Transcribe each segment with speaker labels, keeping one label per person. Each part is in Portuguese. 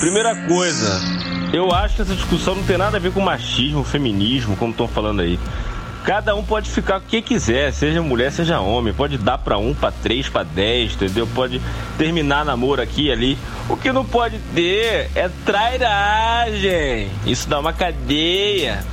Speaker 1: Primeira coisa, eu acho que essa discussão não tem nada a ver com machismo, feminismo, como estão falando aí. Cada um pode ficar com o que quiser, seja mulher, seja homem. Pode dar para um, para três, para dez, entendeu? Pode terminar namoro aqui e ali. O que não pode ter é trairagem. Isso dá uma cadeia.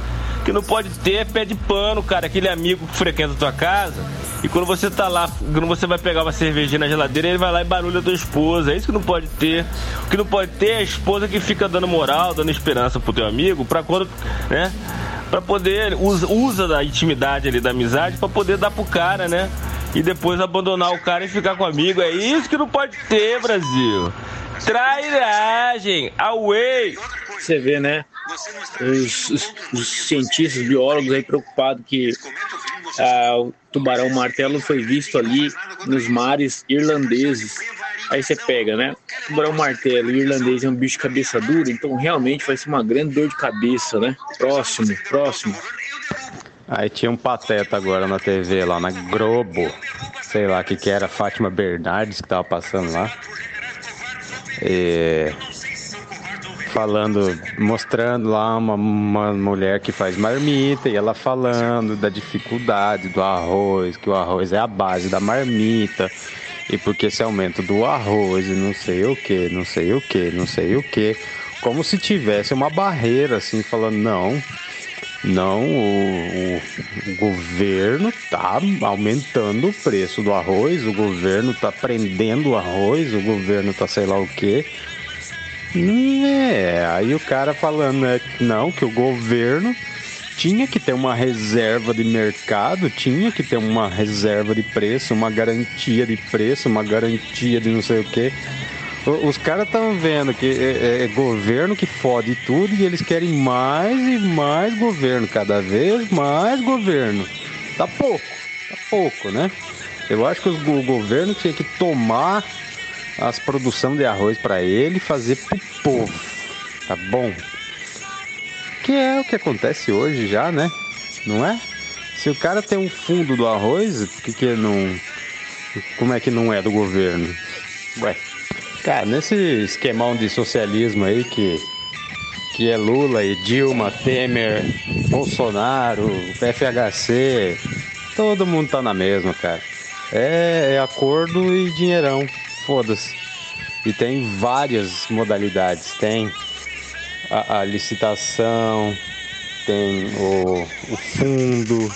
Speaker 1: O que não pode ter é pé de pano, cara. Aquele amigo que frequenta a tua casa. E quando você tá lá, quando você vai pegar uma cervejinha na geladeira, ele vai lá e barulha a tua esposa. É isso que não pode ter. O que não pode ter é a esposa que fica dando moral, dando esperança pro teu amigo, pra quando, né? para poder usa, usa da intimidade ali da amizade para poder dar pro cara, né? E depois abandonar o cara e ficar com o amigo. É isso que não pode ter, Brasil. Trairagem, away.
Speaker 2: Você vê, né? Os, os, os cientistas, biólogos aí preocupados que ah, tubarão martelo foi visto ali nos mares irlandeses Aí você pega, né? Tubarão martelo irlandês é um bicho cabeça dura, então realmente vai ser uma grande dor de cabeça, né? Próximo, próximo.
Speaker 3: Aí tinha um pateta agora na TV lá na Globo. Sei lá o que, que era, Fátima Bernardes que tava passando lá. E falando, mostrando lá uma, uma mulher que faz marmita e ela falando da dificuldade do arroz, que o arroz é a base da marmita e porque esse aumento do arroz e não sei o que, não sei o que, não sei o que, como se tivesse uma barreira assim, falando, não, não, o, o, o, governo tá aumentando o preço do arroz, o governo tá prendendo o arroz, o governo tá sei lá o que. É, aí o cara falando, né, não, que o governo tinha que ter uma reserva de mercado, tinha que ter uma reserva de preço, uma garantia de preço, uma garantia de não sei o que. Os caras estão vendo que é, é, é, governo que fode tudo e eles querem mais e mais governo, cada vez mais governo. Tá pouco, tá pouco, né? Eu acho que o governo tinha que tomar as produção de arroz para ele fazer pro povo. Tá bom? Que é o que acontece hoje já, né? Não é? Se o cara tem um fundo do arroz, que, que não. Como é que não é do governo? Ué. Cara, nesse esquemão de socialismo aí que, que é Lula e Dilma, Temer, Bolsonaro, FHC, todo mundo tá na mesma, cara. É, é acordo e dinheirão, foda-se. E tem várias modalidades. Tem a, a licitação, tem o, o fundo,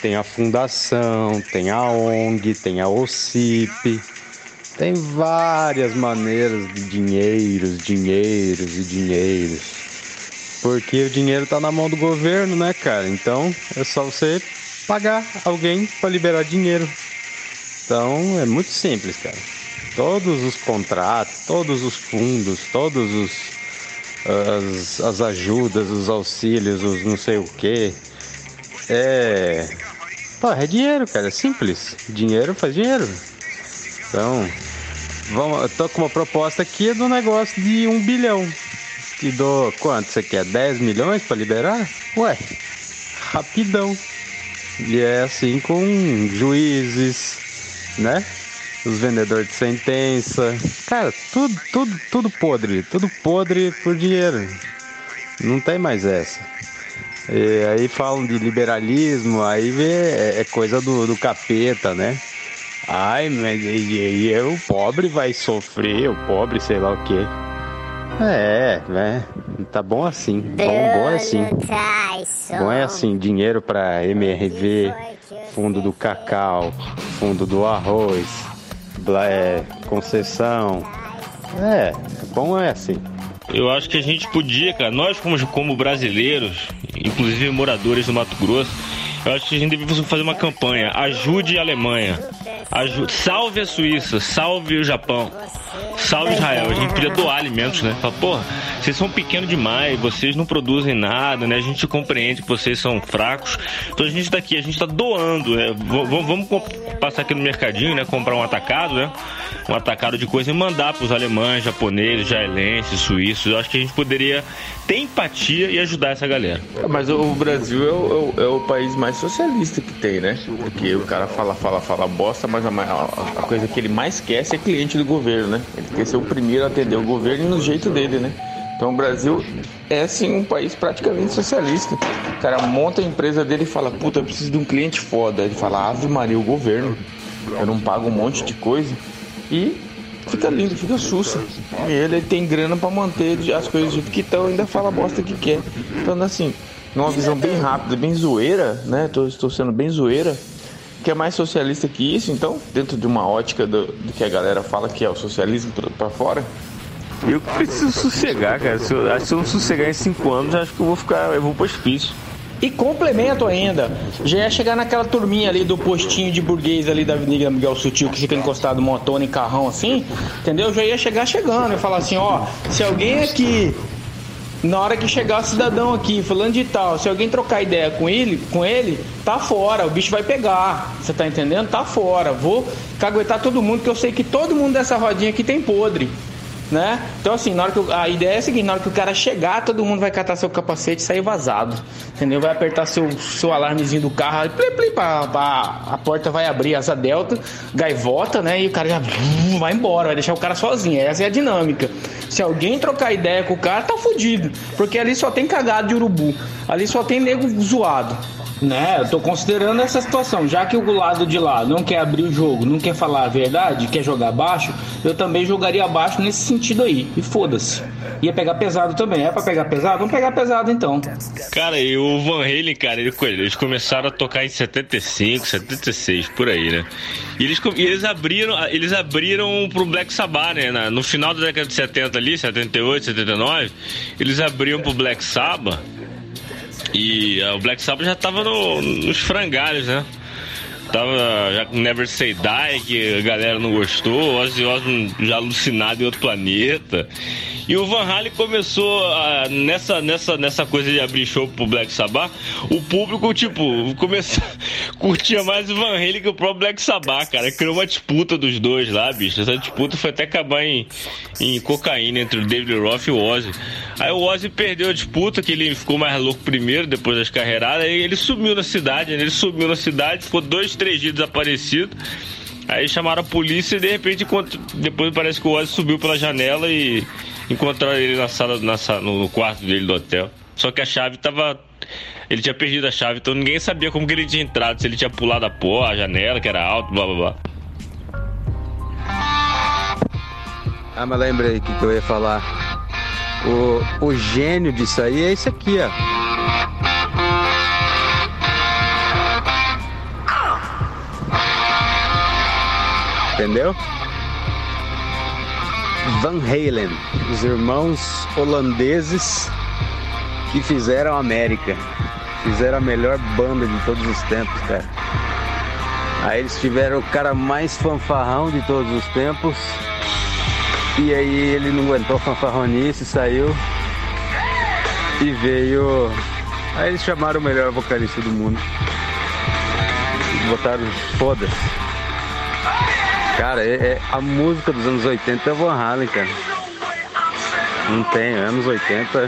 Speaker 3: tem a fundação, tem a ONG, tem a OCIP, tem várias maneiras de dinheiros, dinheiros e dinheiros. Porque o dinheiro está na mão do governo, né, cara? Então é só você pagar alguém para liberar dinheiro. Então é muito simples, cara. Todos os contratos, todos os fundos, todos os as, as ajudas, os auxílios, os não sei o que. É. Pô, é dinheiro, cara, é simples. Dinheiro faz dinheiro. Então, vamos, eu tô com uma proposta aqui do negócio de um bilhão. Que dou quanto você quer? 10 milhões para liberar? Ué, rapidão. E é assim com juízes, né? Os vendedores de sentença. Cara, tudo, tudo, tudo podre, tudo podre por dinheiro. Não tem mais essa. E aí falam de liberalismo, aí vê, é, é coisa do, do capeta, né? Ai, mas e, e, o pobre vai sofrer, o pobre sei lá o quê. É, né? Tá bom assim. Bom, bom é assim. Bom é assim, dinheiro para MRV, fundo do cacau, fundo do arroz, é, concessão. É, bom é assim.
Speaker 1: Eu acho que a gente podia, cara, nós como, como brasileiros, inclusive moradores do Mato Grosso, eu acho que a gente deveria fazer uma campanha. Ajude a Alemanha. Ajude, salve a Suíça. Salve o Japão. Salve Israel. A gente podia doar alimentos, né? Fala, porra, vocês são pequenos demais, vocês não produzem nada, né? A gente compreende que vocês são fracos. Então a gente está aqui, a gente está doando, né? Vamos, vamos passar aqui no mercadinho, né? Comprar um atacado, né? Um atacado de coisa e mandar para os alemães, japoneses, israelenses, suíços. Eu acho que a gente poderia ter empatia e ajudar essa galera.
Speaker 4: Mas o Brasil é o, é o, país mais socialista que tem, né? Porque o cara fala, fala, fala bosta, mas a, a, coisa que ele mais quer é ser cliente do governo, né? Ele quer ser o primeiro a atender o governo no jeito dele, né? Então o Brasil é sim um país praticamente socialista. O cara monta a empresa dele e fala, puta, eu preciso de um cliente foda. Ele fala, Ave Maria, o governo. Eu não pago um monte de coisa. E fica lindo, fica sussa. E ele, ele tem grana para manter as coisas do jeito que estão, ainda fala bosta que quer. Então, assim, numa visão bem rápida, bem zoeira, né? Tô, estou sendo bem zoeira, que é mais socialista que isso, então, dentro de uma ótica do, do que a galera fala que é o socialismo para fora.
Speaker 1: Eu preciso sossegar, cara. Se eu, se eu não sossegar em cinco anos, acho que eu vou ficar. Eu vou pro hospício.
Speaker 2: E complemento ainda, já ia chegar naquela turminha ali do postinho de burguês ali da Avenida Miguel Sutil, que fica encostado montona e carrão assim, entendeu? Já ia chegar chegando e falar assim, ó, se alguém aqui na hora que chegar o cidadão aqui falando de tal, se alguém trocar ideia com ele, com ele, tá fora, o bicho vai pegar. Você tá entendendo? Tá fora. Vou caguetar todo mundo, que eu sei que todo mundo dessa rodinha aqui tem podre né? Então, assim, na hora que a ideia é a seguinte: na hora que o cara chegar, todo mundo vai catar seu capacete e sair vazado, entendeu? Vai apertar seu, seu alarmezinho do carro, plim, plim, pá, pá, a porta vai abrir, asa delta, gaivota, né? E o cara já vai embora, vai deixar o cara sozinho. Essa é a dinâmica. Se alguém trocar ideia com o cara, tá fudido, porque ali só tem cagado de urubu, ali só tem nego zoado. Né, eu tô considerando essa situação. Já que o lado de lá não quer abrir o jogo, não quer falar a verdade, quer jogar baixo, eu também jogaria baixo nesse sentido aí. E foda-se. Ia pegar pesado também. É pra pegar pesado? Vamos pegar pesado então.
Speaker 1: Cara, e o Van Halen, cara, eles começaram a tocar em 75, 76, por aí, né? E eles, e eles abriram eles abriram pro Black Sabbath, né? No final da década de 70 ali, 78, 79, eles abriam pro Black Sabbath. E uh, o Black Sabbath já tava no, nos frangalhos, né? Tava já com Never Say Die, que a galera não gostou, Ozzy Osbourne já alucinado em outro planeta. E o Van Halen começou a, nessa, nessa, nessa coisa de abrir show pro Black Sabbath. O público, tipo, começou, curtia mais o Van Halen que o próprio Black Sabbath, cara. Criou uma disputa dos dois lá, bicho. Essa disputa foi até acabar em, em cocaína entre o David Roth e o Ozzy. Aí o Ozzy perdeu a disputa, que ele ficou mais louco primeiro, depois das carreiradas. Aí ele sumiu na cidade, né? Ele sumiu na cidade, ficou dois, três dias desaparecido. Aí chamaram a polícia e de repente, depois parece que o Ozzy subiu pela janela e encontraram ele na sala, na sala, no quarto dele do hotel. Só que a chave tava. Ele tinha perdido a chave, então ninguém sabia como que ele tinha entrado, se ele tinha pulado a porra, a janela, que era alto, blá blá blá.
Speaker 3: Ah, mas lembrei o que, que eu ia falar. O, o gênio disso aí é esse aqui, ó. Entendeu? Van Halen, os irmãos holandeses que fizeram América. Fizeram a melhor banda de todos os tempos, cara. Aí eles tiveram o cara mais fanfarrão de todos os tempos. E aí ele não aguentou fanfarronice, saiu e veio. Aí eles chamaram o melhor vocalista do mundo. Botaram foda-se. Cara, é, é, a música dos anos 80 é Van Halen, cara. Não tem, anos 80.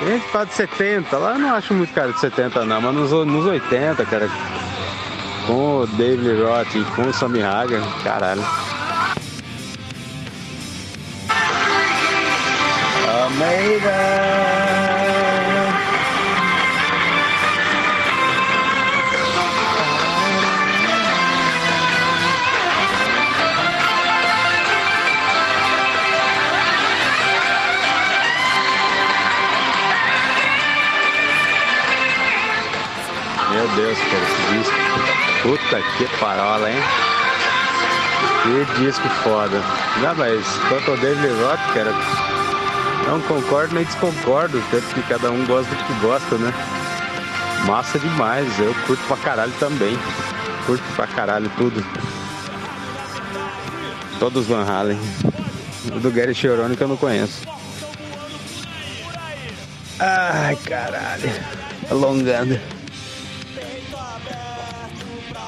Speaker 3: A gente fala de 70, lá eu não acho muito cara de 70 não, mas nos, nos 80, cara. Com o David Roth, com o Sammy Hagar, caralho. Almeida! Cara, esse disco. Puta que parola, hein? Que disco foda. Não, mas quanto ao David Roth, cara, não concordo nem desconcordo, tanto que cada um gosta do que gosta, né? Massa demais, eu curto pra caralho também. Curto pra caralho tudo. Todos Van Halen. O do Gary Chironi que eu não conheço.
Speaker 5: Ai, caralho. Alongando.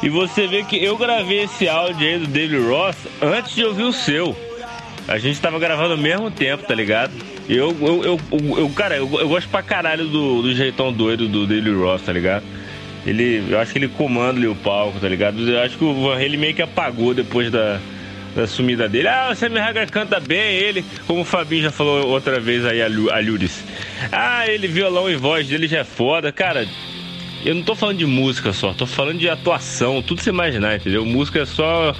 Speaker 1: E você vê que eu gravei esse áudio aí do David Ross antes de ouvir o seu. A gente tava gravando ao mesmo tempo, tá ligado? Eu, eu, eu, eu, cara, eu, eu, gosto pra caralho do, do jeitão doido do David Ross, tá ligado? Ele, eu acho que ele comanda ali o palco, tá ligado? Eu acho que o Van Halen meio que apagou depois da, da sumida dele. Ah, o Sammy Hagar canta bem, ele, como o Fabinho já falou outra vez aí, a Luris. Ah, ele, violão e voz dele já é foda. Cara, eu não tô falando de música só, tô falando de atuação, tudo você imaginar, entendeu? Música é só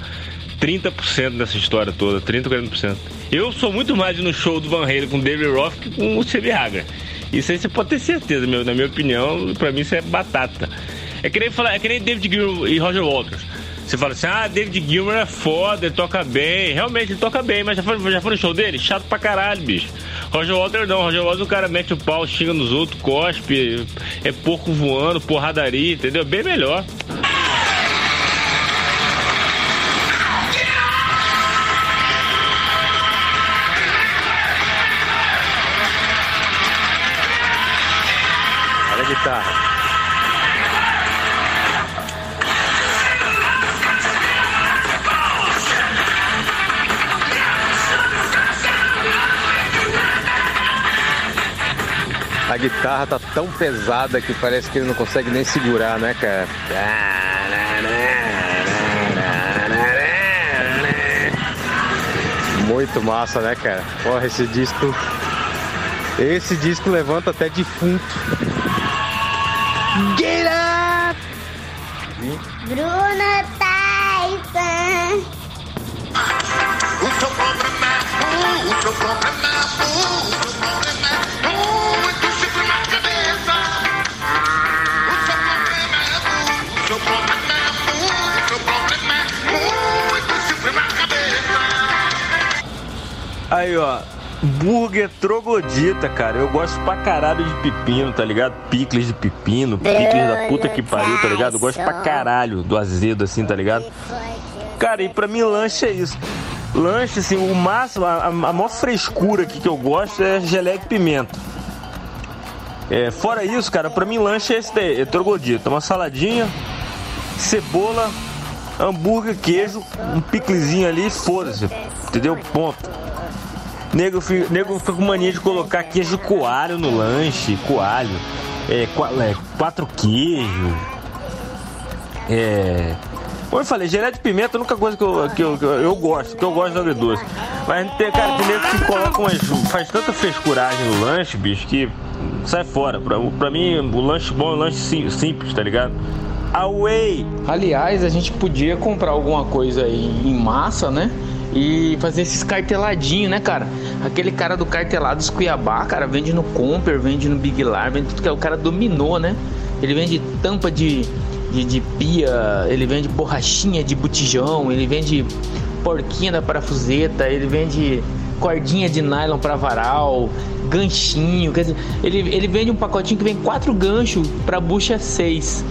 Speaker 1: 30% dessa história toda, 30, 40%. Eu sou muito mais no show do Van Halen com David Roth que com o Steve Hager. Isso aí você pode ter certeza, meu, na minha opinião, pra mim isso é batata. É que nem, falar, é que nem David Gilmour e Roger Waters. Você fala assim, ah, David Gilmour é foda, ele toca bem. Realmente, ele toca bem, mas já foi, já foi no show dele? Chato pra caralho, bicho. Roger Waters não, Roger Waters o cara mete o pau, xinga nos outros, cospe, é porco voando, porradaria, entendeu? Bem melhor.
Speaker 3: Olha a guitarra. Guitarra tá tão pesada que parece que ele não consegue nem segurar, né, cara? Muito massa, né, cara? Porra, esse disco. Esse disco levanta até defunto.
Speaker 6: Get up! Bruna Tyson! O seu problema é o seu problema é o seu problema
Speaker 1: Aí, ó. Burger troglodita, cara. Eu gosto pra caralho de pepino, tá ligado? Picles de pepino, picles da puta que pariu, tá ligado? Eu gosto pra caralho do azedo, assim, tá ligado? Cara, e pra mim lanche é isso. Lanche, assim, o máximo, a, a maior frescura aqui que eu gosto é geleia de pimenta. É, fora isso, cara, pra mim lanche é esse daí, é troglodita. Uma saladinha, cebola, hambúrguer, queijo, um piclezinho ali, foda-se. Entendeu? Ponto. Nego, fi- nego fica com mania de colocar queijo coalho no lanche, coalho. É, é, quatro queijos. É. Como eu falei, geleia de pimenta é a única coisa que eu, que eu, que eu, gosto, que eu gosto do agridoce. Mas tem cara de nego que coloca umas. faz tanta frescuragem no lanche, bicho, que sai fora. Pra, pra mim, o lanche bom é um lanche sim- simples, tá ligado? Away!
Speaker 2: Aliás, a gente podia comprar alguma coisa em massa, né? E fazer esses carteladinhos, né, cara? Aquele cara do Cartelados Cuiabá, cara, vende no Comper, vende no Big Lar, vende tudo que é. O cara dominou, né? Ele vende tampa de, de, de pia, ele vende borrachinha de botijão, ele vende porquinha da parafuseta, ele vende cordinha de nylon para varal, ganchinho, quer dizer, ele, ele vende um pacotinho que vem quatro ganchos para bucha 6.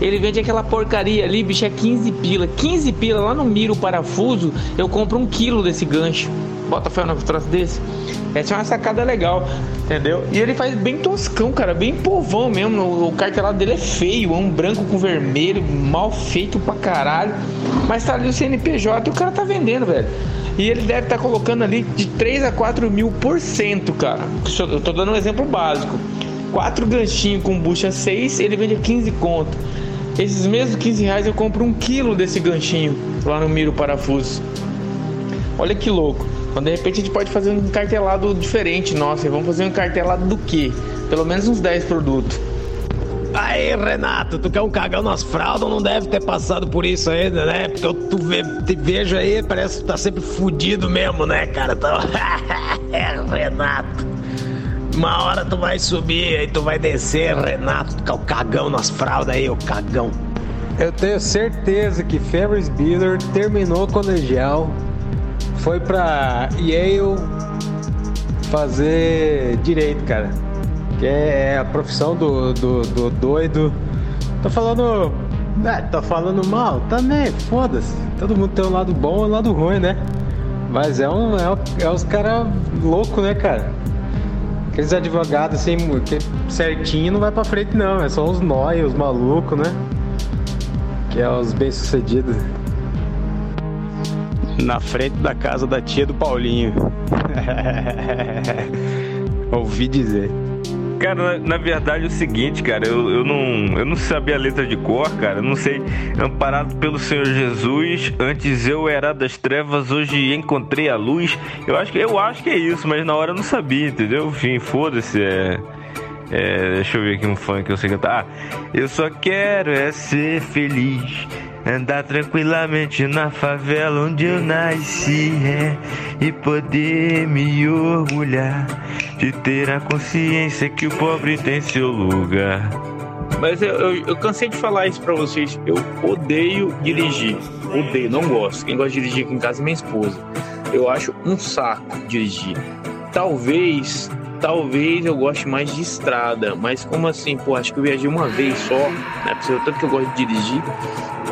Speaker 2: Ele vende aquela porcaria ali, bicho, é 15 pila. 15 pila lá no Miro Parafuso, eu compro um quilo desse gancho. Bota fé no troço desse. Essa é uma sacada legal, entendeu? E ele faz bem toscão, cara, bem povão mesmo. O cartelado dele é feio, é um branco com vermelho, mal feito pra caralho. Mas tá ali o CNPJ e o cara tá vendendo, velho. E ele deve estar colocando ali de 3 a 4 mil por cento, cara. Eu tô dando um exemplo básico. Quatro ganchinhos com bucha 6, ele vende a 15 conto. Esses mesmos 15 reais eu compro um quilo desse ganchinho lá no Miro Parafuso. Olha que louco. Então, de repente a gente pode fazer um cartelado diferente, nossa. Vamos fazer um cartelado do quê? Pelo menos uns 10 produtos.
Speaker 5: Aí, Renato, tu que é um cagão nas fraldas, não deve ter passado por isso ainda, né? Porque eu tu ve- te vejo aí, parece que tá sempre fudido mesmo, né, cara? Então... Renato. Uma hora tu vai subir, aí tu vai descer, Renato, é o cagão nas fraldas aí, o cagão.
Speaker 3: Eu tenho certeza que Ferris Bueller terminou o colegial, foi pra Yale fazer direito, cara. Que é a profissão do, do, do doido. Tô falando. Ah, tô falando mal? Também, foda-se. Todo mundo tem um lado bom e um lado ruim, né? Mas é, um, é, é os caras loucos, né, cara? Aqueles advogados assim, certinho não vai pra frente não, é só os nóia, os malucos, né? Que é os bem-sucedidos. Na frente da casa da tia do Paulinho. Ouvi dizer.
Speaker 1: Cara, na, na verdade é o seguinte, cara, eu, eu, não, eu não sabia a letra de cor, cara. Eu não sei. Amparado pelo Senhor Jesus, antes eu era das trevas, hoje encontrei a luz. Eu acho que, eu acho que é isso, mas na hora eu não sabia, entendeu? Enfim, foda-se. É, é, deixa eu ver aqui um funk que eu sei cantar. Ah, eu só quero é ser feliz. Andar tranquilamente na favela onde eu nasci é, e poder me orgulhar de ter a consciência que o pobre tem seu lugar.
Speaker 2: Mas eu, eu, eu cansei de falar isso pra vocês. Eu odeio dirigir. Odeio, não gosto. Quem gosta de dirigir aqui em casa é minha esposa. Eu acho um saco dirigir. Talvez, talvez eu goste mais de estrada. Mas como assim, pô, acho que eu viajei uma vez só, né? Porque tanto que eu gosto de dirigir,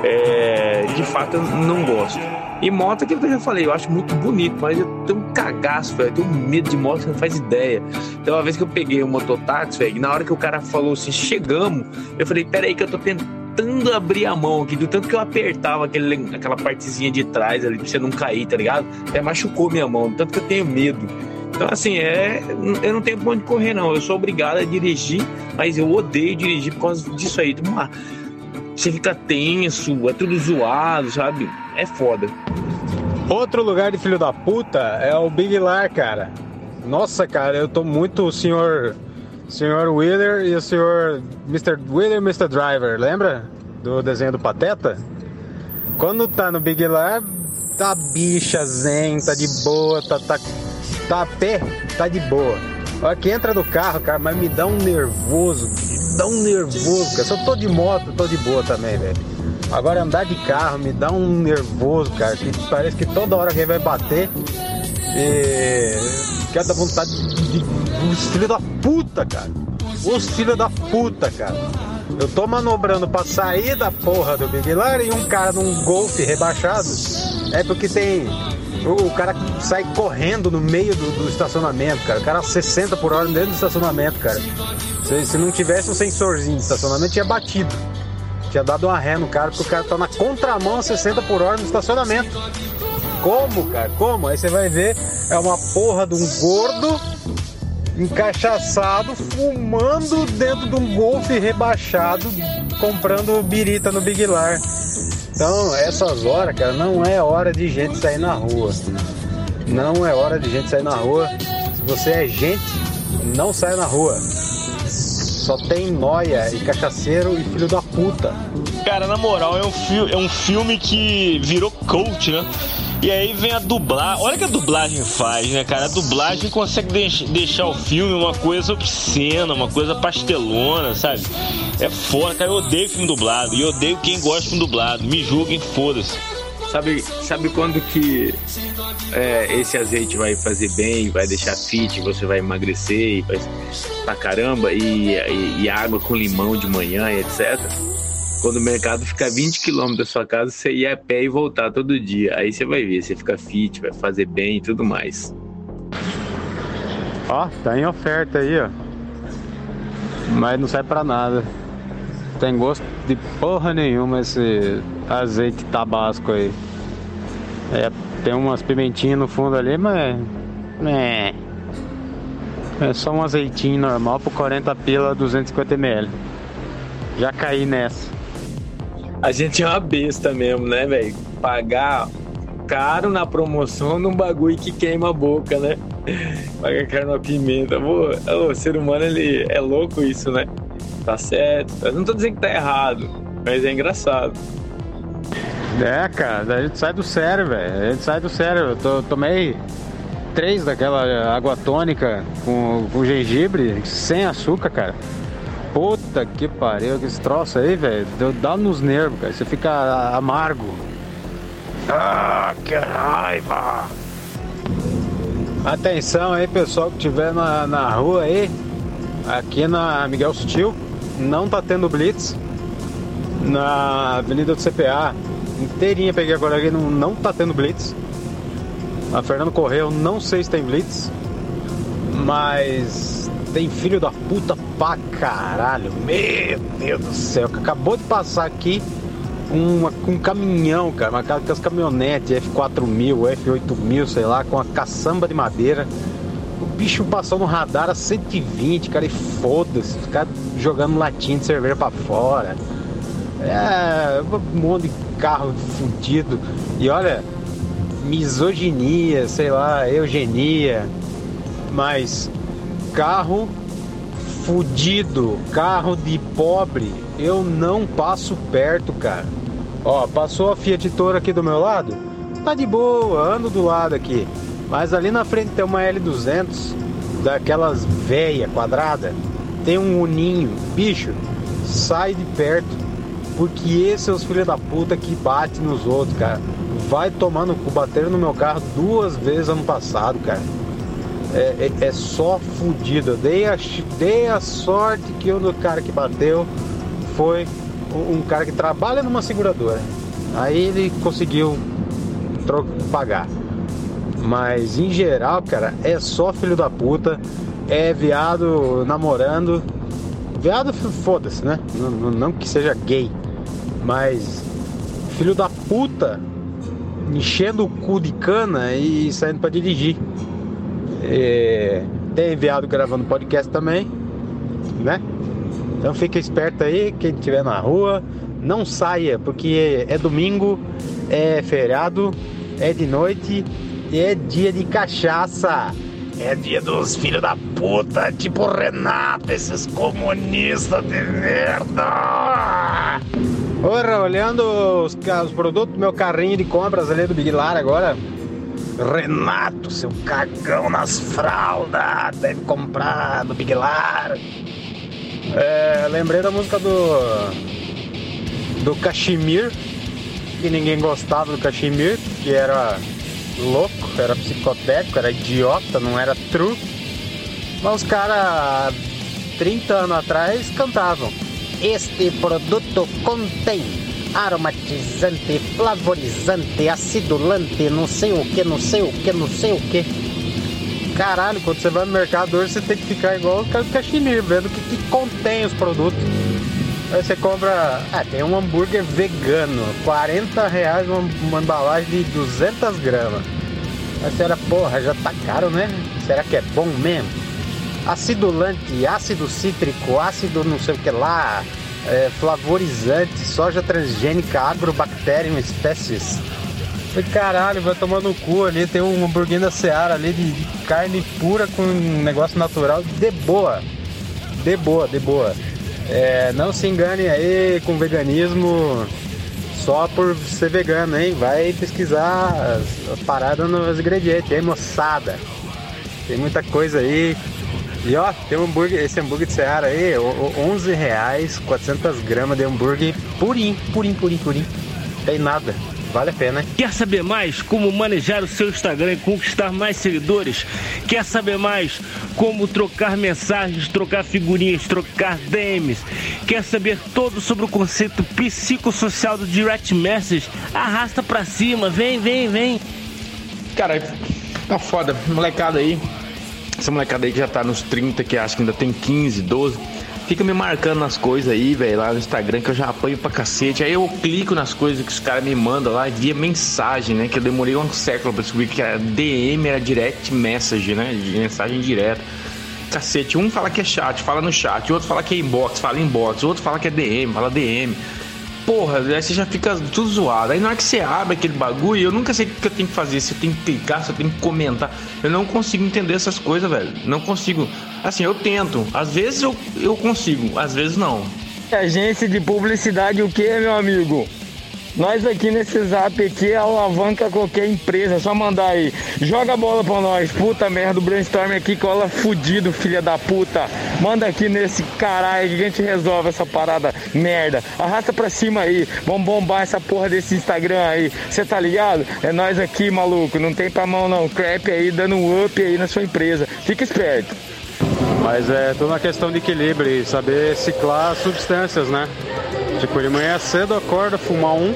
Speaker 2: é, de fato eu não gosto. E moto, aquilo que eu já falei, eu acho muito bonito, mas eu tenho um cagaço, velho. Eu tenho medo de moto, você não faz ideia. Então, uma vez que eu peguei um mototáxi, velho, na hora que o cara falou assim, chegamos, eu falei, peraí que eu tô tentando abrir a mão aqui, do tanto que eu apertava aquele, aquela partezinha de trás ali pra você não cair, tá ligado? Até machucou minha mão, do tanto que eu tenho medo. Então, assim, é, eu não tenho pra onde correr, não. Eu sou obrigado a dirigir, mas eu odeio dirigir por causa disso aí. Uma, você fica tenso, é tudo zoado, sabe? É foda.
Speaker 3: Outro lugar de filho da puta é o Big Lar, cara. Nossa, cara, eu tô muito o senhor. Senhor Wheeler e o senhor Mr. Wheeler Mr. Driver, lembra? Do desenho do Pateta? Quando tá no Big Lar, tá bicha zen, tá de boa, tá, tá, tá a pé, tá de boa. Olha que entra no carro, cara, mas me dá um nervoso, me dá um nervoso, cara. Se eu tô de moto, tô de boa também, velho. Agora andar de carro me dá um nervoso, cara, que parece que toda hora alguém vai bater. E quer dar vontade de. Os filhos da puta, cara. Os filhos da puta, cara. Eu tô manobrando pra sair da porra do Big Lar e um cara num golfe rebaixado. É porque tem. O, cara sai correndo no meio do, do estacionamento, cara. O cara 60 por hora dentro do estacionamento, cara. Se, se não tivesse um sensorzinho de estacionamento, tinha batido. Tinha dado uma ré no cara, porque o cara tá na contramão a 60 por hora no estacionamento. Como, cara? Como? Aí você vai ver, é uma porra de um gordo encaixaçado, fumando dentro de um golfe rebaixado, comprando birita no Big Lar. Então, essas horas, cara, não é hora de gente sair na rua. Não é hora de gente sair na rua. Se você é gente, não sai na rua. Só tem noia e cachaceiro e filho da puta.
Speaker 1: Cara, na moral, é um, é um filme que virou cult, né? E aí vem a dublagem. Olha que a dublagem faz, né, cara? A dublagem consegue deix deixar o filme uma coisa obscena, uma coisa pastelona, sabe? É foda, cara. Eu odeio filme dublado. E odeio quem gosta de filme dublado. Me julguem, foda-se.
Speaker 2: Sabe, sabe quando que é, esse azeite vai fazer bem, vai deixar fit, você vai emagrecer e vai pra caramba, e, e, e água com limão de manhã, etc. Quando o mercado fica 20 km da sua casa, você ir a pé e voltar todo dia. Aí você vai ver, você fica fit, vai fazer bem e tudo mais.
Speaker 3: Ó, tá em oferta aí, ó. Mas não serve pra nada. Tem gosto de porra nenhuma esse azeite tabasco aí. É, tem umas pimentinhas no fundo ali, mas. É. É só um azeitinho normal por 40 pila 250ml. Já caí nessa.
Speaker 2: A gente é uma besta mesmo, né, velho? Pagar caro na promoção num bagulho que queima a boca, né? Pagar caro na pimenta. Pô, o ser humano, ele é louco isso, né? Tá certo. Eu não tô dizendo que tá errado, mas é engraçado.
Speaker 3: É, cara, a gente sai do sério, velho. A gente sai do sério. Eu tomei três daquela água tônica com, com gengibre, sem açúcar, cara. Puta que pariu, que esse troço aí, velho. Dá nos nervos, cara. Você fica amargo. Ah, que raiva! Atenção aí, pessoal que estiver na, na rua aí. Aqui na Miguel Sutil. Não tá tendo blitz. Na Avenida do CPA. Inteirinha peguei agora aqui. Não, não tá tendo blitz. A Fernando Correia, eu não sei se tem blitz. Mas tem filho da puta pra caralho. Meu Deus do céu, acabou de passar aqui uma, com um caminhão, cara, uma com as caminhonetes F4000, F8000, sei lá, com a caçamba de madeira. O bicho passou no radar a 120, cara, e foda-se, ficar jogando latinha de cerveja pra fora. É, um monte de carro fudido. E olha, misoginia, sei lá, eugenia. Mas carro fudido, carro de pobre, eu não passo perto, cara. Ó, passou a Fiat Toro aqui do meu lado? Tá de boa, ando do lado aqui. Mas ali na frente tem uma L200, daquelas véia quadrada. Tem um uninho. Bicho, sai de perto. Porque esses os filhos da puta que bate nos outros, cara. Vai tomando cu. Bateram no meu carro duas vezes ano passado, cara. É, é, é só fudido. Dei a, dei a sorte que o cara que bateu foi um cara que trabalha numa seguradora. Aí ele conseguiu pagar. Mas em geral, cara, é só filho da puta. É viado namorando. Viado, foda-se, né? Não, não que seja gay. Mas filho da puta enchendo o cu de cana e saindo para dirigir. É, tem enviado gravando podcast também, né? Então fica esperto aí, quem estiver na rua, não saia, porque é domingo, é feriado, é de noite e é dia de cachaça. É dia dos filhos da puta, tipo Renato, esses comunistas de merda. Porra, olhando os, os produtos do meu carrinho de compras ali do Big Lar agora. Renato, seu cagão nas fraldas, deve comprar no Big Lar. É, lembrei da música do. do Kashmir, que ninguém gostava do Kashmir, que era louco, era psicotético, era idiota, não era true. Mas os caras, 30 anos atrás, cantavam. Este produto contém aromatizante, flavorizante, acidulante, não sei o que, não sei o que, não sei o que. Caralho, quando você vai no mercado hoje você tem que ficar igual o Caximir, vendo o que, que contém os produtos. Aí você compra. Ah, tem um hambúrguer vegano, 40 reais uma, uma embalagem de 200 gramas. Aí você era, porra, já tá caro, né? Será que é bom mesmo? Acidulante, ácido cítrico, ácido não sei o que lá, é, flavorizante, soja transgênica, agrobacterium espécies. Falei, caralho, vai tomar no cu ali, tem um hambúrguer da Seara ali de, de carne pura com um negócio natural, de boa. De boa, de boa. É, não se engane aí com veganismo só por ser vegano, hein? Vai pesquisar as, as paradas nos ingredientes, hein, moçada? Tem muita coisa aí. E ó, tem um hambúrguer, esse hambúrguer de Seara aí, 11 reais, 400 gramas de hambúrguer purinho, purinho, purinho, purinho. Tem nada. Vale a pena.
Speaker 1: Quer saber mais como manejar o seu Instagram e conquistar mais seguidores? Quer saber mais como trocar mensagens, trocar figurinhas, trocar DMs? Quer saber todo sobre o conceito psicossocial do Direct Message? Arrasta pra cima, vem, vem, vem.
Speaker 4: Cara, tá foda. Molecada aí. Essa molecada aí que já tá nos 30, que acha que ainda tem 15, 12 fica me marcando nas coisas aí, velho, lá no Instagram, que eu já apanho pra cacete. Aí eu clico nas coisas que os caras me mandam lá via mensagem, né? Que eu demorei um século pra descobrir que a DM era direct message, né? Mensagem direta. Cacete, um fala que é chat, fala no chat, outro fala que é inbox, fala inbox, outro fala que é DM, fala DM porra, aí você já fica tudo zoado. Aí na hora que você abre aquele bagulho, eu nunca sei o que eu tenho que fazer. Se eu tenho que clicar, se eu tenho que comentar. Eu não consigo entender essas coisas, velho. Não consigo. Assim, eu tento. Às vezes eu, eu consigo, às vezes não.
Speaker 7: Agência de publicidade o que, meu amigo? Nós aqui nesse zap aqui alavanca qualquer empresa, é só mandar aí. Joga a bola pra nós, puta merda, o brainstorm aqui cola fudido, filha da puta. Manda aqui nesse caralho que a gente resolve essa parada merda. Arrasta pra cima aí, vamos bombar essa porra desse Instagram aí. Você tá ligado? É nós aqui, maluco, não tem pra mão não. Crap aí, dando um up aí na sua empresa. Fica esperto.
Speaker 3: Mas é tudo uma questão de equilíbrio e saber ciclar substâncias, né? Tipo, de manhã cedo acorda, fumar um,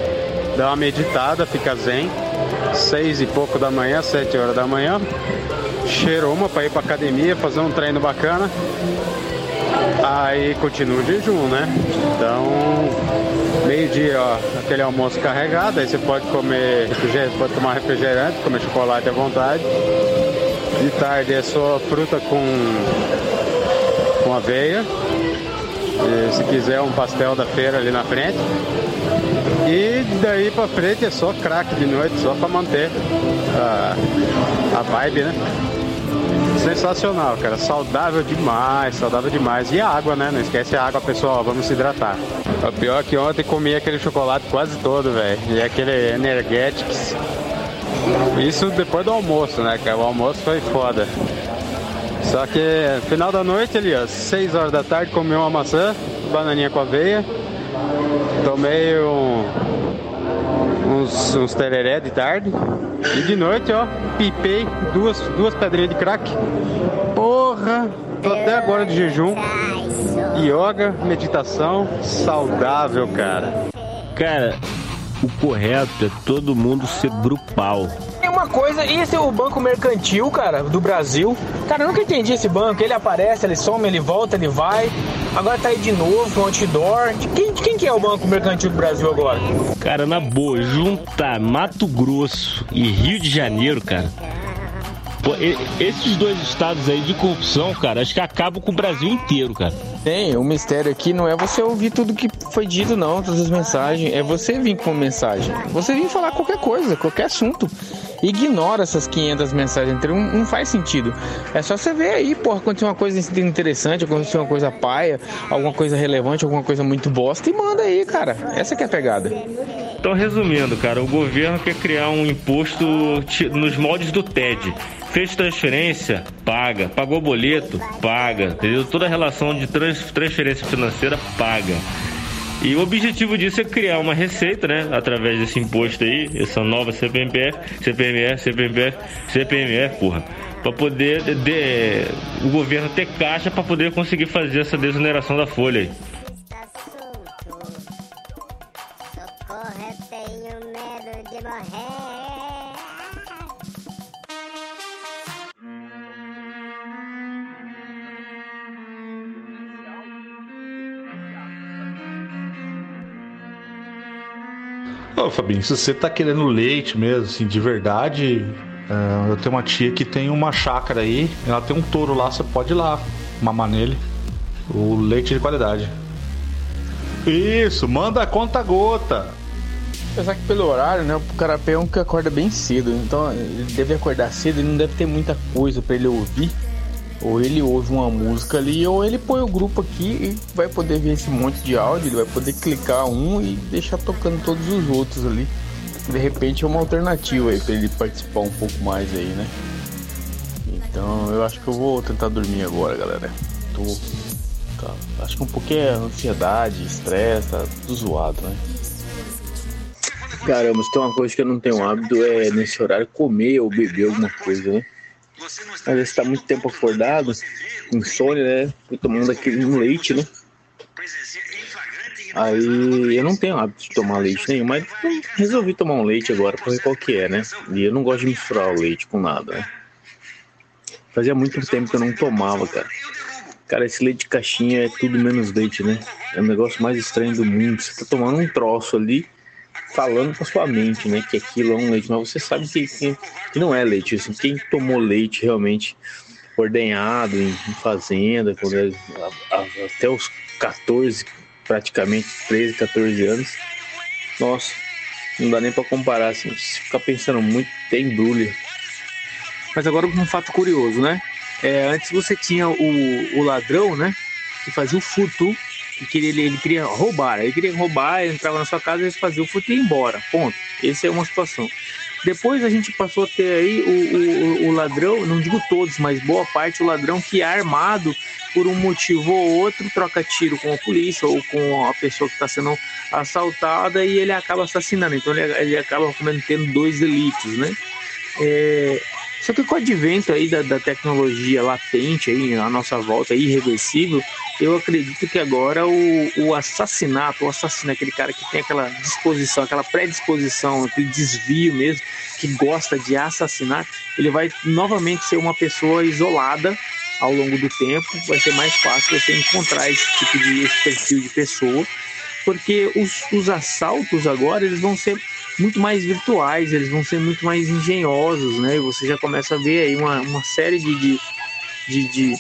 Speaker 3: dá uma meditada, fica zen. Seis e pouco da manhã, sete horas da manhã. cheirou uma pra ir pra academia, fazer um treino bacana. Aí continua o jejum, né? Então, meio-dia, aquele almoço carregado, aí você pode comer refrigerante, pode tomar refrigerante, comer chocolate à vontade. De tarde é só fruta com, com aveia. Se quiser um pastel da feira ali na frente. E daí pra frente é só crack de noite, só pra manter a, a vibe, né? Sensacional, cara. Saudável demais, saudável demais. E a água, né? Não esquece a água, pessoal. Vamos se hidratar. O pior é que ontem comi aquele chocolate quase todo, velho. E aquele Energetics. Isso depois do almoço, né, cara? O almoço foi foda. Só que final da noite ali, ó, 6 horas da tarde, comi uma maçã, bananinha com aveia. Tomei um, uns, uns tereré de tarde. E de noite, ó, pipei duas, duas pedrinhas de crack. Porra! Tô até agora de jejum. Yoga, meditação, saudável, cara.
Speaker 1: Cara, o correto é todo mundo ser grupal.
Speaker 8: Uma coisa, e esse é o Banco Mercantil, cara, do Brasil. Cara, eu nunca entendi esse banco. Ele aparece, ele some, ele volta, ele vai. Agora tá aí de novo, com outdoor. De quem, de quem que é o Banco Mercantil do Brasil agora?
Speaker 1: Cara, na boa, juntar Mato Grosso e Rio de Janeiro, cara. Pô, esses dois estados aí de corrupção, cara, acho que acabam com o Brasil inteiro, cara.
Speaker 7: Tem, o mistério aqui não é você ouvir tudo que foi dito, não, todas as mensagens. É você vir com mensagem. Você vir falar qualquer coisa, qualquer assunto. Ignora essas 500 mensagens um, não faz sentido. É só você ver aí, porra, aconteceu uma coisa interessante, aconteceu uma coisa paia, alguma coisa relevante, alguma coisa muito bosta e manda aí, cara. Essa que é a pegada.
Speaker 1: Então, resumindo, cara, o governo quer criar um imposto nos moldes do TED. Fez transferência, paga. Pagou boleto, paga. Entendeu? Toda relação de trans- transferência financeira, paga. E o objetivo disso é criar uma receita, né? Através desse imposto aí, essa nova CPMF, CPMF, CPMF, CPMF, porra. Pra poder de- de- o governo ter caixa pra poder conseguir fazer essa desoneração da folha aí.
Speaker 9: Socorro, eu tenho medo de morrer.
Speaker 10: Ô, Fabinho, se você tá querendo leite mesmo, assim, de verdade, é, eu tenho uma tia que tem uma chácara aí, ela tem um touro lá, você pode ir lá mamar nele. O leite de qualidade. Isso, manda a conta gota.
Speaker 7: Apesar que pelo horário, né, o carapé é um que acorda bem cedo, então ele deve acordar cedo e não deve ter muita coisa pra ele ouvir. Ou ele ouve uma música ali, ou ele põe o grupo aqui e vai poder ver esse monte de áudio, ele vai poder clicar um e deixar tocando todos os outros ali. De repente é uma alternativa aí pra ele participar um pouco mais aí, né? Então eu acho que eu vou tentar dormir agora, galera. Tô. tá, acho que um pouquinho é ansiedade, estresse, tá tudo zoado, né?
Speaker 2: Caramba, se tem uma coisa que eu não tenho hábito é nesse horário comer ou beber alguma coisa, né? Às vezes tá muito tempo acordado, insônia, né? Fui tomando aquele um leite, né? Aí eu não tenho hábito de tomar leite nenhum, mas resolvi tomar um leite agora pra ver qual que é, né? E eu não gosto de misturar o leite com nada, né? Fazia muito tempo que eu não tomava, cara. Cara, esse leite de caixinha é tudo menos leite, né? É o negócio mais estranho do mundo. Você tá tomando um troço ali, falando com a sua mente, né? Que aquilo é um leite, mas você sabe que, que, não é leite. Assim, quem tomou leite realmente ordenhado em, em fazenda, quando é- a- a- até os 14, praticamente 13, 14 anos, nossa, não dá nem pra comparar. Assim, ficar pensando muito, tem embrulha. Mas agora um fato curioso, né? É, antes você tinha o, o ladrão, né? Que fazia o furto e queria, ele, ele queria roubar. Ele queria roubar, ele entrava na sua casa, ele fazia o furto e ia embora. Ponto. Essa é uma situação. Depois a gente passou a ter aí o, o, o ladrão, não digo todos, mas boa parte, o ladrão que é armado por um motivo ou outro, troca tiro com a polícia ou com a pessoa que está sendo assaltada e ele acaba assassinando. Então ele, ele acaba cometendo dois delitos, né? É, Só que com o advento aí da, da tecnologia latente aí à nossa volta, irreversível, eu acredito que agora o, o assassinato, o assassino, aquele cara que tem aquela disposição, aquela predisposição, aquele desvio mesmo, que gosta de assassinar, ele vai novamente ser uma pessoa isolada ao longo do tempo, vai ser mais fácil você encontrar esse tipo de esse perfil de pessoa, porque os, os assaltos agora eles vão ser muito mais virtuais, eles vão ser muito mais engenhosos, né? Você já começa a ver aí uma, uma série de, de, de, de,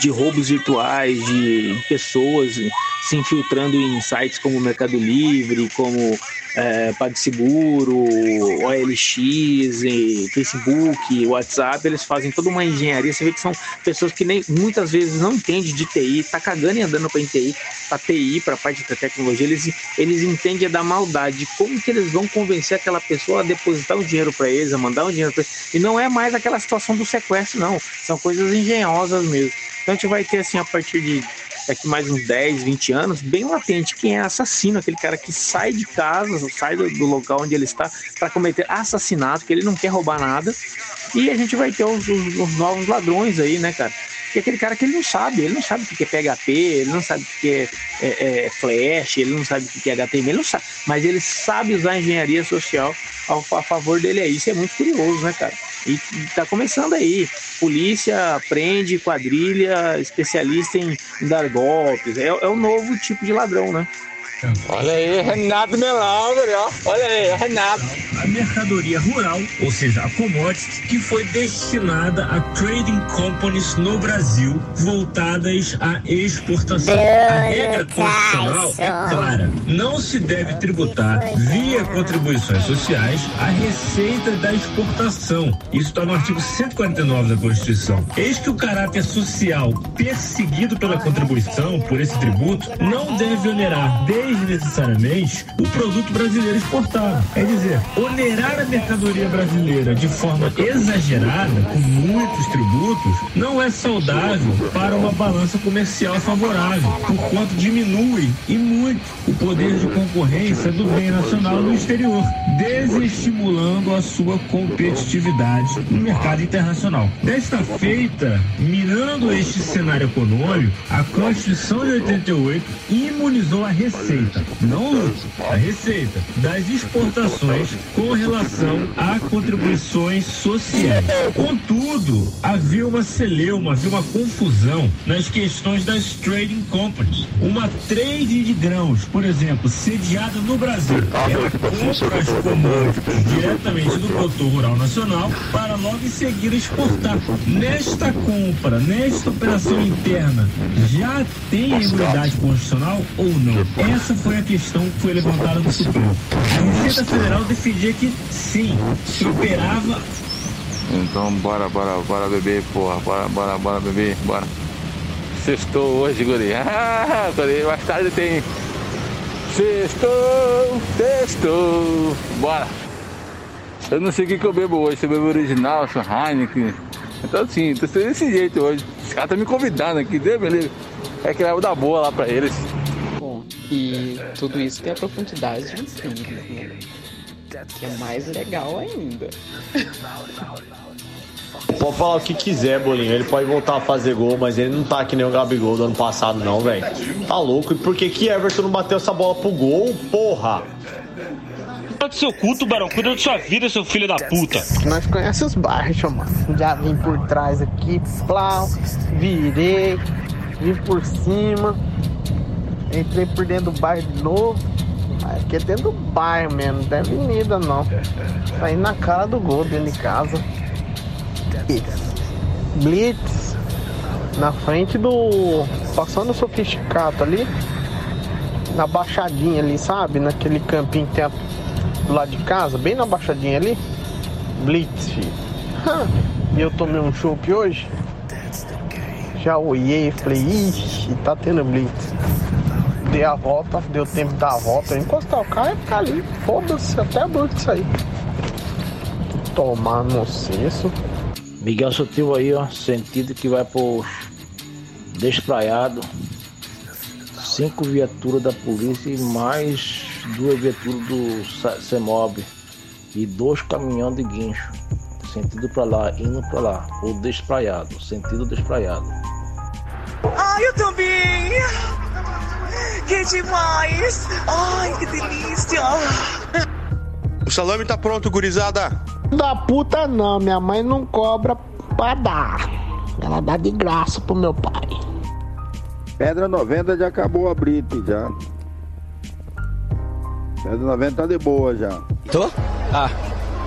Speaker 2: de roubos virtuais, de pessoas se infiltrando em sites como Mercado Livre, como é, PagSeguro, OLX, e Facebook, WhatsApp, eles fazem toda uma engenharia. Você vê que são pessoas que nem muitas vezes não entendem de TI, tá cagando e andando para TI, para TI, para parte da tecnologia, eles, eles entendem da maldade, como que eles vão convencer aquela pessoa a depositar um dinheiro para eles, a mandar um dinheiro para eles. E não é mais aquela situação do sequestro, não. São coisas engenhosas mesmo. Então a gente vai ter assim a partir de daqui mais uns 10, 20 anos, bem latente quem é assassino, aquele cara que sai de casa, sai do, do local onde ele está para cometer assassinato, que ele não quer roubar nada. E a gente vai ter os, os, os novos ladrões aí, né, cara? Que é aquele cara que ele não sabe, ele não sabe o que é PHP, ele não sabe o que é, é, é Flash, ele não sabe o que é HTML, ele não sabe, mas ele sabe usar a engenharia social ao, a favor dele aí. Isso é muito curioso, né, cara? E tá começando aí. Polícia prende quadrilha, especialista em, em dar golpes. É, é o novo tipo de ladrão, né?
Speaker 11: Olha aí, Renato Melauger, ó. Olha aí, Renato.
Speaker 1: A mercadoria rural, ou seja, a commodity, que foi destinada a trading companies no Brasil, voltadas à exportação. A regra constitucional é clara: não se deve tributar via contribuições sociais a receita da exportação. Isso está no artigo 149 da Constituição. Eis que o caráter social perseguido pela contribuição por esse tributo não deve onerar desnecessariamente o produto brasileiro exportado. É dizer, onerar a mercadoria brasileira de forma exagerada, com muitos tributos, não é saudável para uma balança comercial favorável, por quanto diminui e muito o poder de concorrência do bem nacional no exterior, desestimulando a sua competitividade no mercado internacional. Desta feita, mirando este cenário econômico, a Constituição de 88 imunizou a receita, não o lucro, a receita das exportações com relação a contribuições sociais. Contudo, havia uma celeuma, havia uma confusão nas questões das trading companies. Uma trade de grãos, por exemplo, sediada no Brasil, ela compra as commodities diretamente do produtor rural nacional para logo em seguida exportar. Nesta compra, nesta operação interna, já tem imunidade constitucional ou não? Essa foi a questão que foi levantada no Supremo. A Receita Federal defendia que sim, que operava
Speaker 4: Então bora, bora, bora beber, porra. Bora, bora, bora beber, bora. Sextou hoje, guri. Ah, guri, mais tarde tem. Sextou, sextou. Bora. Eu não sei o que, que eu bebo hoje, se eu bebo original, se Heineken. Então assim, tô sendo desse jeito hoje. Os caras estão me convidando aqui, deu beleza. É que eu dar boa lá pra eles.
Speaker 12: E tudo isso tem a profundidade de um simples, né? Que é mais legal ainda.
Speaker 13: Pode falar o que quiser, Bolinho. Ele pode voltar a fazer gol, mas ele não tá que nem o Gabigol do ano passado, não, velho. Tá louco. E por que que Everton não bateu essa bola pro gol, porra?
Speaker 14: Cuida do seu culto, Barão. Cuida da sua vida, seu filho da puta.
Speaker 15: Nós conhecemos os bairros, mano. Já vim por trás aqui, plau, virei, vim por cima, entrei por dentro do bairro de novo. Aqui é dentro do bairro mesmo, não é avenida não. Indo na cara do gol dentro de casa. Blitz na frente do. Passando o sofisticado ali. Na baixadinha ali, sabe? Naquele campinho que tem a- do lado de casa, bem na baixadinha ali. Blitz, filho. E eu tomei um chopp hoje. Já olhei e falei, ixi, tá tendo blitz. Dei a volta, deu tempo de dar a volta. Eu encostar o carro e ficar ali. Foda-se, até a blitz aí. Tomar no senso.
Speaker 16: Miguel Sutil aí, ó, sentido que vai pro Despraiado. Cinco viaturas da polícia e mais duas viaturas do CEMOB. E dois caminhões de guincho. sentido pra lá, indo pra lá. O despraiado, sentido despraiado.
Speaker 17: Ai, eu também! Que demais! Ai, que delícia!
Speaker 10: O salame tá pronto, gurizada.
Speaker 15: Da puta não, minha mãe não cobra pra dar. Ela dá de graça pro meu pai.
Speaker 18: Pedra 90 já acabou a brite já. Pedra 90 tá de boa já.
Speaker 19: Tô? Ah,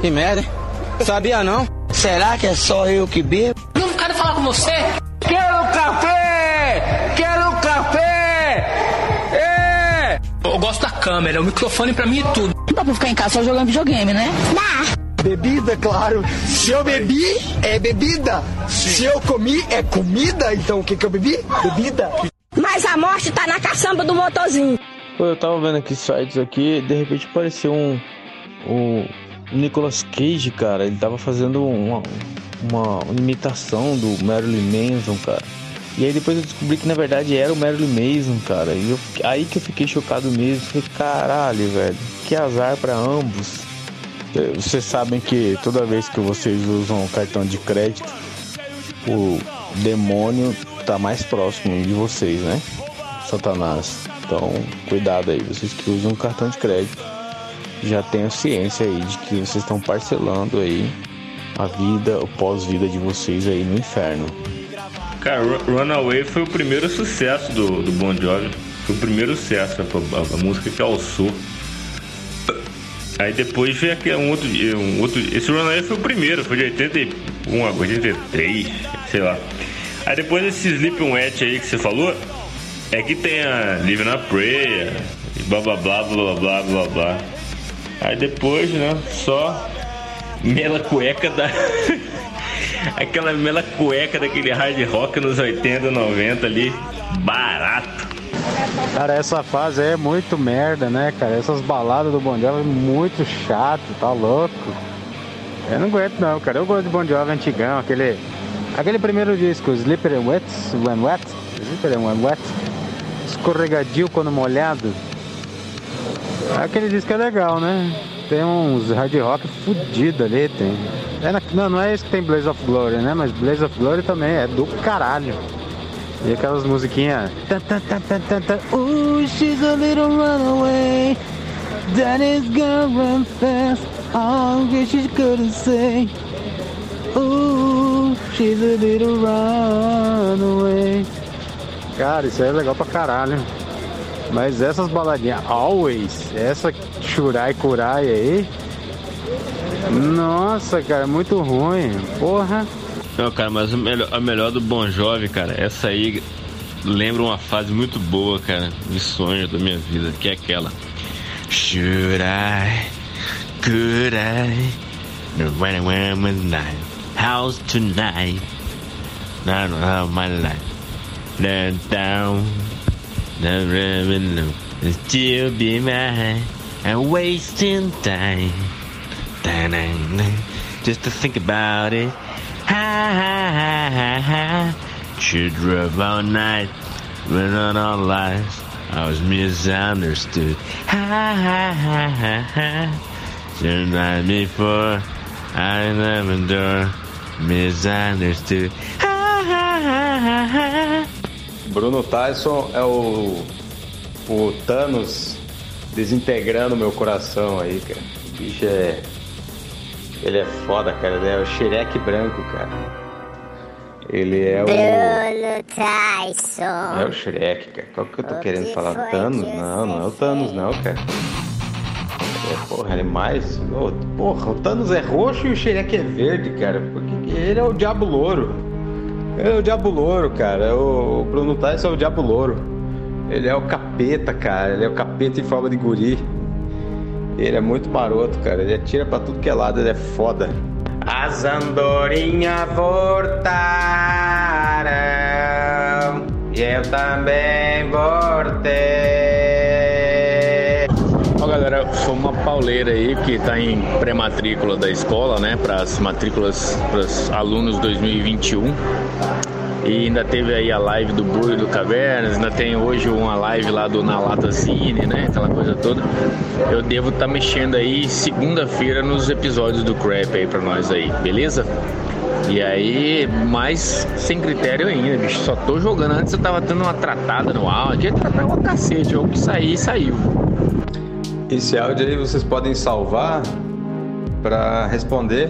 Speaker 19: que merda, hein? Sabia não? Será que é só eu que bebo?
Speaker 17: Não quero falar com você! Câmera, o microfone pra mim é tudo.
Speaker 20: Não dá pra ficar em casa só jogando videogame, né? Dá!
Speaker 21: Bebida, claro. Se eu bebi, é bebida. Se eu comi, é comida. Então o que, que eu bebi? Bebida.
Speaker 20: Mas a morte tá na caçamba do motorzinho.
Speaker 2: Pô, eu tava vendo aqui sites aqui, de repente apareceu um. O Nicolas Cage, cara. Ele tava fazendo uma, uma imitação do Marilyn Manson, cara. E aí depois eu descobri que na verdade era o Marilyn Manson, cara. E eu, aí que eu fiquei chocado mesmo. Falei, caralho, velho. Que azar pra ambos. Eh, Vocês sabem que toda vez que vocês usam cartão de crédito, o demônio tá mais próximo de vocês, né? Satanás. Então, cuidado aí, vocês que usam cartão de crédito. Já tenham ciência aí de que vocês estão parcelando aí a vida, o pós-vida de vocês aí no inferno.
Speaker 1: Cara, Ru- Runaway foi o primeiro sucesso do, do Bon Jovi. Foi o primeiro sucesso, a, a- a música que alçou. Aí depois veio aquele, um outro, um outro. Esse Runaway foi o primeiro, foi de 81 a 83, sei lá. Aí depois esse Sleeping Wet aí que você falou, é que tem a Live na Prayer, e blá blá blá blá blá blá blá. Aí depois, né, só mela cueca da. Aquela mela cueca daquele hard rock nos 80, 90 ali, barato.
Speaker 3: Cara, essa fase é muito merda, né, cara? Essas baladas do Bon Jovi é muito chato, tá louco? Eu não aguento não, cara. Eu gosto de Bon Jovi antigão, aquele... Aquele primeiro disco, Slippery and Wet, When Wet, Slippery and Wet, escorregadio quando molhado. Aquele disco é legal, né? Tem uns hard rock fudido ali, tem. É na- não, não é esse que tem Blaze of Glory, né? Mas Blaze of Glory também é do caralho. E aquelas musiquinhas. Ooh, she's a little runaway. That is fast. Oh, guess she's gonna say. She's a little runaway. Cara, isso aí é legal pra caralho. Mas essas baladinhas, always, essa Shurai Kurai aí. Nossa, cara, muito ruim. Porra.
Speaker 1: Não, cara, mas a melhor, a melhor do Bon Jovi, cara, essa aí lembra uma fase muito boa, cara, de sonho da minha vida, que é aquela. Should I, could I, when I went with night, house tonight, not of my life, let down, the revenue, still be mine, and wasting time. Just to think about it. Ha ha ha ha. Should drive all night, run on all lies. I was misunderstood. Ha ha ha ha ha. Should not before I never endure. Misunderstood. Ha ha ha ha ha.
Speaker 22: Bruno Tyson é o, o Thanos desintegrando meu coração aí, cara. O bicho é. Ele é foda, cara. Ele é o Shrek branco, cara. Ele é o.
Speaker 6: Bruno Tyson.
Speaker 22: É o Shrek, cara. Qual que eu tô
Speaker 6: O
Speaker 22: querendo
Speaker 6: que
Speaker 22: falar? Thanos?
Speaker 6: que
Speaker 22: Não, não é o Thanos, não, cara. É, porra, ele é mais. Ô, Porra, o Thanos é roxo e o Shrek é verde, cara. Porque ele é o Diabo Louro. Ele é o Diabo Louro, cara. O Bruno Tyson é o Diabo Louro. Ele é o capeta, cara. Ele é o capeta em forma de guri. Ele é muito maroto, cara. Ele atira pra tudo que é lado, ele é foda. As andorinhas voltaram. E eu também voltei.
Speaker 23: Ó galera, foi uma pauleira aí que tá em pré-matrícula da escola, né? Para as matrículas para os alunos 2021.
Speaker 2: E ainda teve aí a live do Boi do Cavernas, ainda tem hoje uma live lá do Na Lata Cine, né? Aquela coisa toda. Eu devo estar mexendo aí segunda-feira nos episódios do Crap aí pra nós aí, beleza? E aí, mais sem critério ainda, bicho. Só tô jogando. Antes eu tava tendo uma tratada no áudio. Aqui tratar uma cacete. O que sair, saiu.
Speaker 3: Esse áudio aí vocês podem salvar para responder.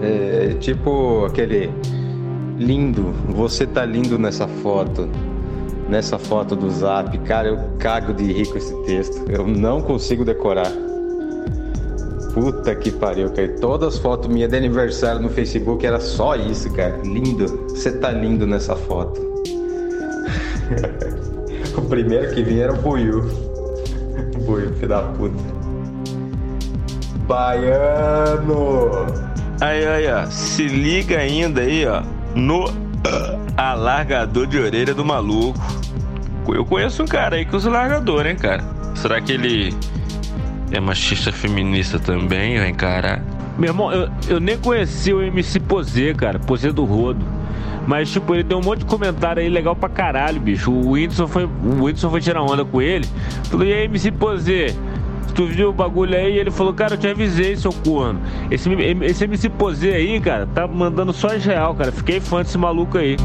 Speaker 3: É, tipo aquele lindo, você tá lindo nessa foto. Nessa foto do zap. Cara, eu cago de rir com esse texto. Eu não consigo decorar. Puta que pariu, cara. Todas as fotos minhas de aniversário no Facebook era só isso, cara. Lindo. Você tá lindo nessa foto. o primeiro que vinha era o Buiu. Buiu, filho da puta. Baiano!
Speaker 24: Aí, aí, ó. Se liga ainda aí, ó. No alargador de orelha do maluco. Eu conheço um cara aí que usa largador, hein, cara? Será que ele é machista feminista também? Vai encarar?
Speaker 1: Meu irmão, eu, eu nem conheci o MC Posê, cara. Posê do Rodo. Mas, tipo, ele deu um monte de comentário aí legal pra caralho, bicho. O Whindersson foi, o Whindersson foi tirar onda com ele. Falou, e aí, MC Posê? Tu viu o bagulho aí? Ele falou, cara, eu te avisei, seu corno. Esse, esse MC Posê aí, cara, tá mandando só as real, cara. Fiquei fã desse maluco aí.